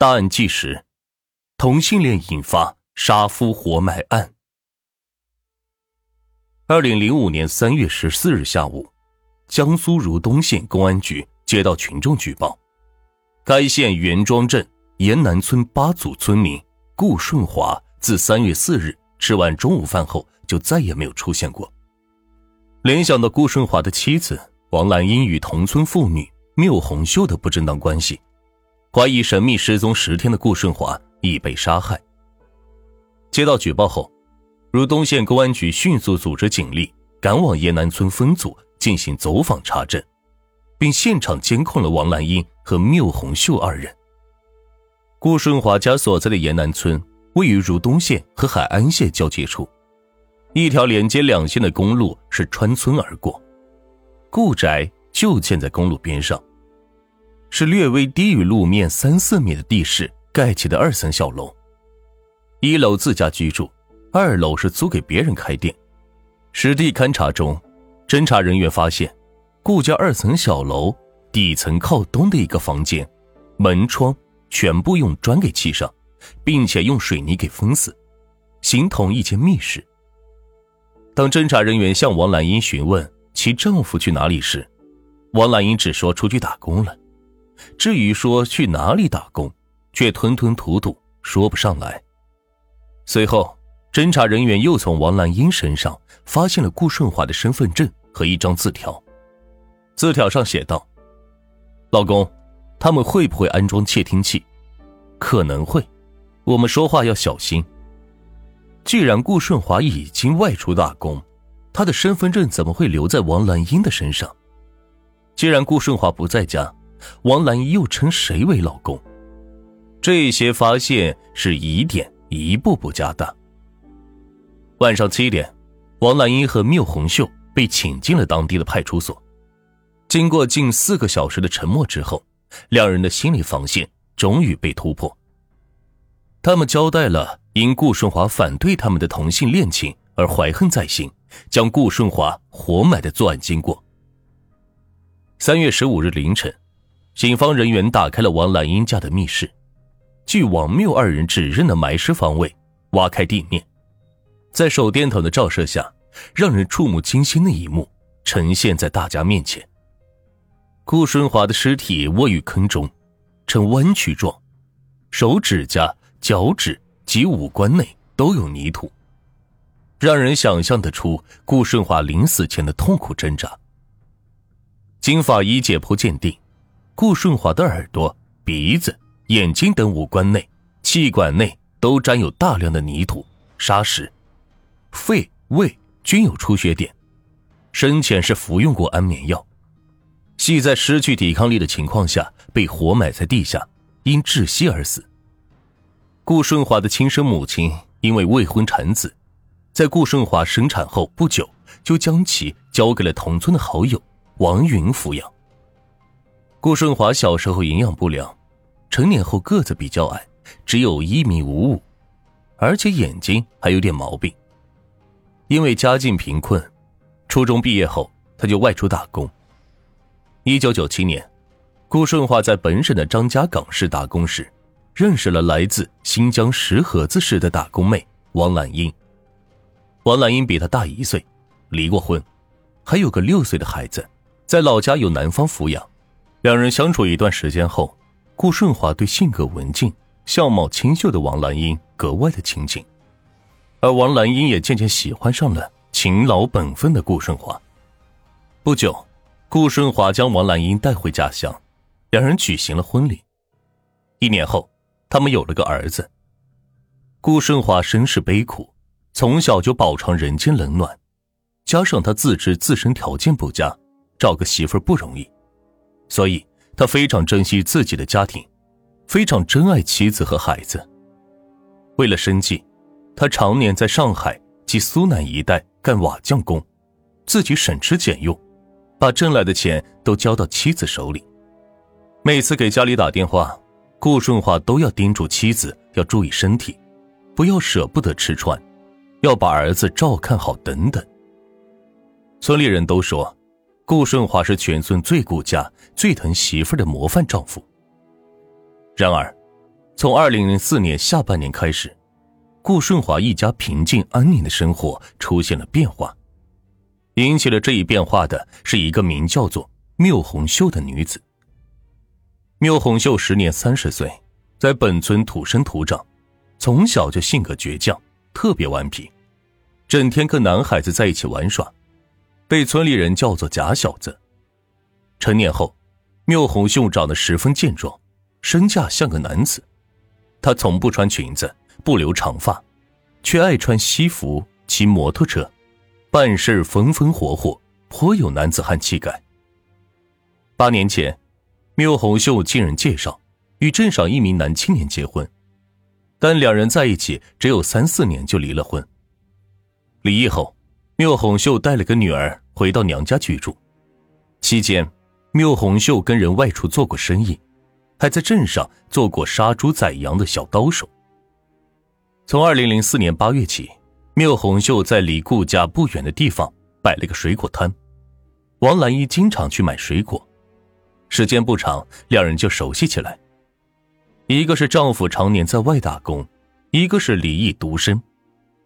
大案纪实：同性恋引发杀夫活埋案。二零零五年三月十四日下午，江苏如东县公安局接到群众举报，该县袁庄镇沿南村八组村民顾顺华自三月四日吃完中午饭后就再也没有出现过。联想到顾顺华的妻子王兰英与同村妇女缪红秀的不正当关系，怀疑神秘失踪十天的顾顺华已被杀害。接到举报后。如东县公安局迅速组织警力赶往沿南村分组进行走访查证，并现场监控了王兰英和缪红秀二人。顾顺华家所在的沿南村位于如东县和海安县交界处，一条连接两县的公路是穿村而过，顾宅就建在公路边上，是略微低于路面三四米的地势盖起的二层小楼，一楼自家居住。二楼是租给别人开店。实地勘查中，侦查人员发现，顾家二层小楼底层靠东的一个房间，门窗全部用砖给砌上，并且用水泥给封死，形同一间密室。当侦查人员向王兰英询问其丈夫去哪里时，王兰英只说出去打工了，至于说去哪里打工，却吞吞吐吐说不上来。随后。侦查人员又从王兰英身上发现了顾顺华的身份证和一张字条，字条上写道：“老公，他们会不会安装窃听器？可能会，我们说话要小心。既然顾顺华已经外出打工，他的身份证怎么会留在王兰英的身上？既然顾顺华不在家，王兰英又称谁为老公？这些发现是疑点一步步加大。”晚上七点，王兰英和缪红秀被请进了当地的派出所。经过近四个小时的沉默之后，两人的心理防线终于被突破。他们交代了因顾顺华反对他们的同性恋情而怀恨在心，将顾顺华活埋的作案经过。三月十五日凌晨，警方人员打开了王兰英家的密室，据王缪二人指认的埋尸方位，挖开地面。在手电筒的照射下，让人触目惊心的一幕呈现在大家面前。顾顺华的尸体卧于坑中，呈弯曲状，手指甲、脚趾及五官内都有泥土，让人想象得出顾顺华临死前的痛苦挣扎。经法医解剖鉴定，顾顺华的耳朵、鼻子、眼睛等五官内、气管内都沾有大量的泥土、沙石。肺、胃均有出血点，生前是服用过安眠药，系在失去抵抗力的情况下被活埋在地下，因窒息而死。顾顺华的亲生母亲因为未婚产子，在顾顺华生产后不久就将其交给了同村的好友王云抚养。顾顺华小时候营养不良，成年后个子比较矮，只有一米五五，而且眼睛还有点毛病。因为家境贫困，初中毕业后他就外出打工。一九九七年，顾顺华在本省的张家港市打工时，认识了来自新疆石河子市的打工妹王兰英。王兰英比他大一岁，离过婚，还有个六岁的孩子，在老家有男方抚养。两人相处一段时间后，顾顺华对性格文静、相貌清秀的王兰英格外的亲近。而王兰英也渐渐喜欢上了勤劳本分的顾顺华。不久，顾顺华将王兰英带回家乡，两人举行了婚礼。一年后，他们有了个儿子。顾顺华身世悲苦，从小就饱尝人间冷暖，加上他自知自身条件不佳，找个媳妇不容易，所以他非常珍惜自己的家庭，非常珍爱妻子和孩子。为了生计。他常年在上海及苏南一带干瓦匠工，自己省吃俭用，把挣来的钱都交到妻子手里。每次给家里打电话，顾顺华都要叮嘱妻子要注意身体，不要舍不得吃穿，要把儿子照看好等等。村里人都说，顾顺华是全村最顾家、最疼媳妇的模范丈夫。然而，从二零零四年下半年开始，顾顺华一家平静安宁的生活出现了变化。引起了这一变化的是一个名叫做缪红秀的女子。缪红秀时年三十岁，在本村土生土长，从小就性格倔强，特别顽皮，整天跟男孩子在一起玩耍，被村里人叫做假小子。成年后，缪红秀长得十分健壮，身价像个男子。她从不穿裙子，不留长发，却爱穿西服，骑摩托车。办事风风火火，颇有男子汉气概。八年前，缪红秀经人介绍与镇上一名男青年结婚，但两人在一起只有三四年就离了婚。离异后，缪红秀带了个女儿回到娘家居住。期间，缪红秀跟人外出做过生意，还在镇上做过杀猪宰羊的小刀手。从二零零四年八月起。缪红秀在离顾家不远的地方摆了个水果摊，王兰一经常去买水果，时间不长，两人就熟悉起来。一个是丈夫常年在外打工，一个是离异独身，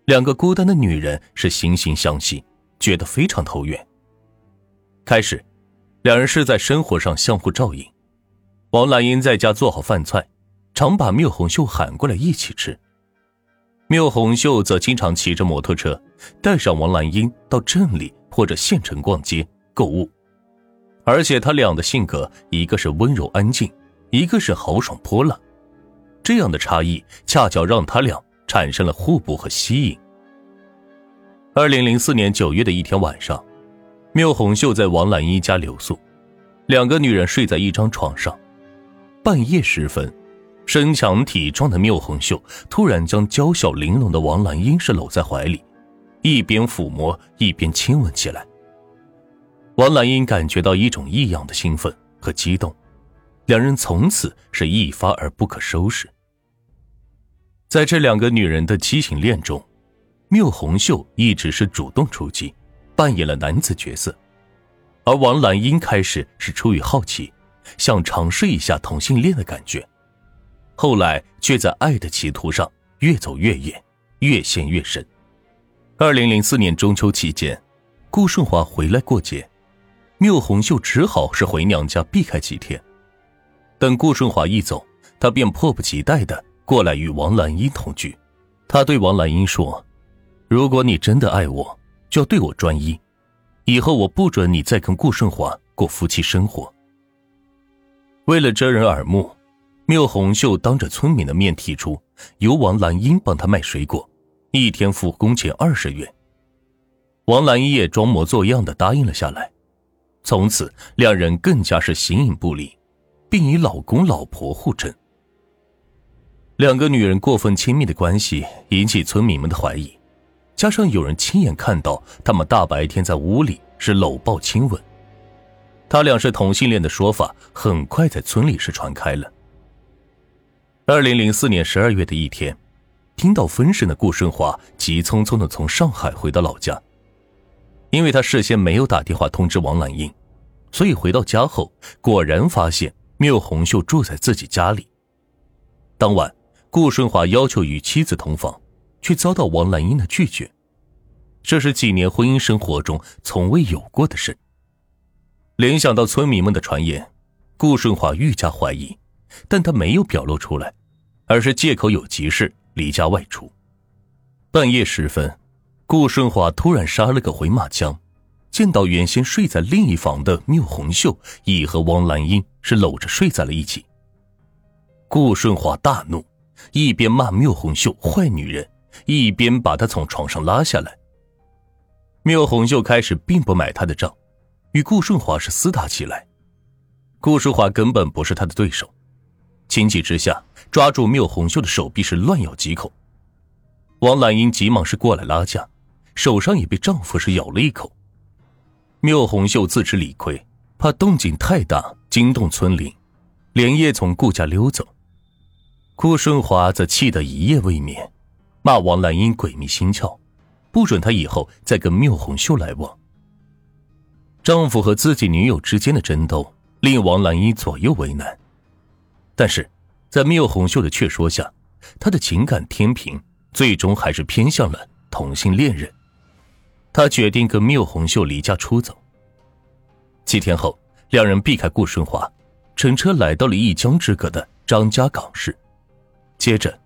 两个孤单的女人是惺惺相惜，觉得非常投缘。开始，两人是在生活上相互照应。王兰英在家做好饭菜，常把缪红秀喊过来一起吃。缪红秀则经常骑着摩托车，带上王兰英到镇里或者县城逛街购物，而且他俩的性格，一个是温柔安静，一个是豪爽泼辣，这样的差异恰巧让他俩产生了互补和吸引。二零零四年九月的一天晚上，缪红秀在王兰英家留宿，两个女人睡在一张床上，半夜时分。身强体壮的缪红秀突然将娇小玲珑的王兰英是搂在怀里，一边抚摸一边亲吻起来。王兰英感觉到一种异样的兴奋和激动，两人从此是一发而不可收拾。在这两个女人的畸形恋中，缪红秀一直是主动出击，扮演了男子角色，而王兰英开始是出于好奇，想尝试一下同性恋的感觉。后来却在爱的歧途上越走越远，越陷越深。二零零四年中秋期间，顾顺华回来过节，缪红秀只好是回娘家避开几天。等顾顺华一走，他便迫不及待的过来与王兰英同居。他对王兰英说：“如果你真的爱我，就要对我专一，以后我不准你再跟顾顺华过夫妻生活。”为了遮人耳目。缪红秀当着村民的面提出，由王兰英帮他卖水果，一天付工钱二十元。王兰英也装模作样的答应了下来。从此，两人更加是形影不离，并以老公老婆互称。两个女人过分亲密的关系引起村民们的怀疑，加上有人亲眼看到他们大白天在屋里是搂抱亲吻，他俩是同性恋的说法很快在村里是传开了。二零零四年十二月的一天，听到风声的顾顺华急匆匆的从上海回到老家，因为他事先没有打电话通知王兰英，所以回到家后果然发现缪红秀住在自己家里。当晚，顾顺华要求与妻子同房，却遭到王兰英的拒绝，这是几年婚姻生活中从未有过的事。联想到村民们的传言，顾顺华愈加怀疑。但他没有表露出来，而是借口有急事离家外出。半夜时分，顾顺华突然杀了个回马枪，见到原先睡在另一房的缪红秀已和王兰英是搂着睡在了一起。顾顺华大怒，一边骂缪红秀坏女人，一边把她从床上拉下来。缪红秀开始并不买他的账，与顾顺华是厮打起来。顾顺华根本不是他的对手。情急之下，抓住缪红秀的手臂是乱咬几口。王兰英急忙是过来拉架，手上也被丈夫是咬了一口。缪红秀自知理亏，怕动静太大惊动村邻，连夜从顾家溜走。顾顺华则气得一夜未眠，骂王兰英鬼迷心窍，不准他以后再跟缪红秀来往。丈夫和自己女友之间的争斗，令王兰英左右为难。但是，在缪红秀的劝说下，他的情感天平最终还是偏向了同性恋人。他决定跟缪红秀离家出走。几天后，两人避开顾顺华，乘车来到了一江之隔的张家港市。接着，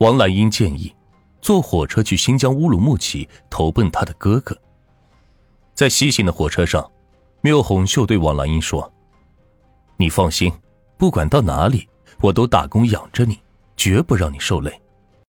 王兰英建议坐火车去新疆乌鲁木齐投奔他的哥哥。在西行的火车上，缪红秀对王兰英说：“你放心，不管到哪里，我都打工养着你，绝不让你受累。”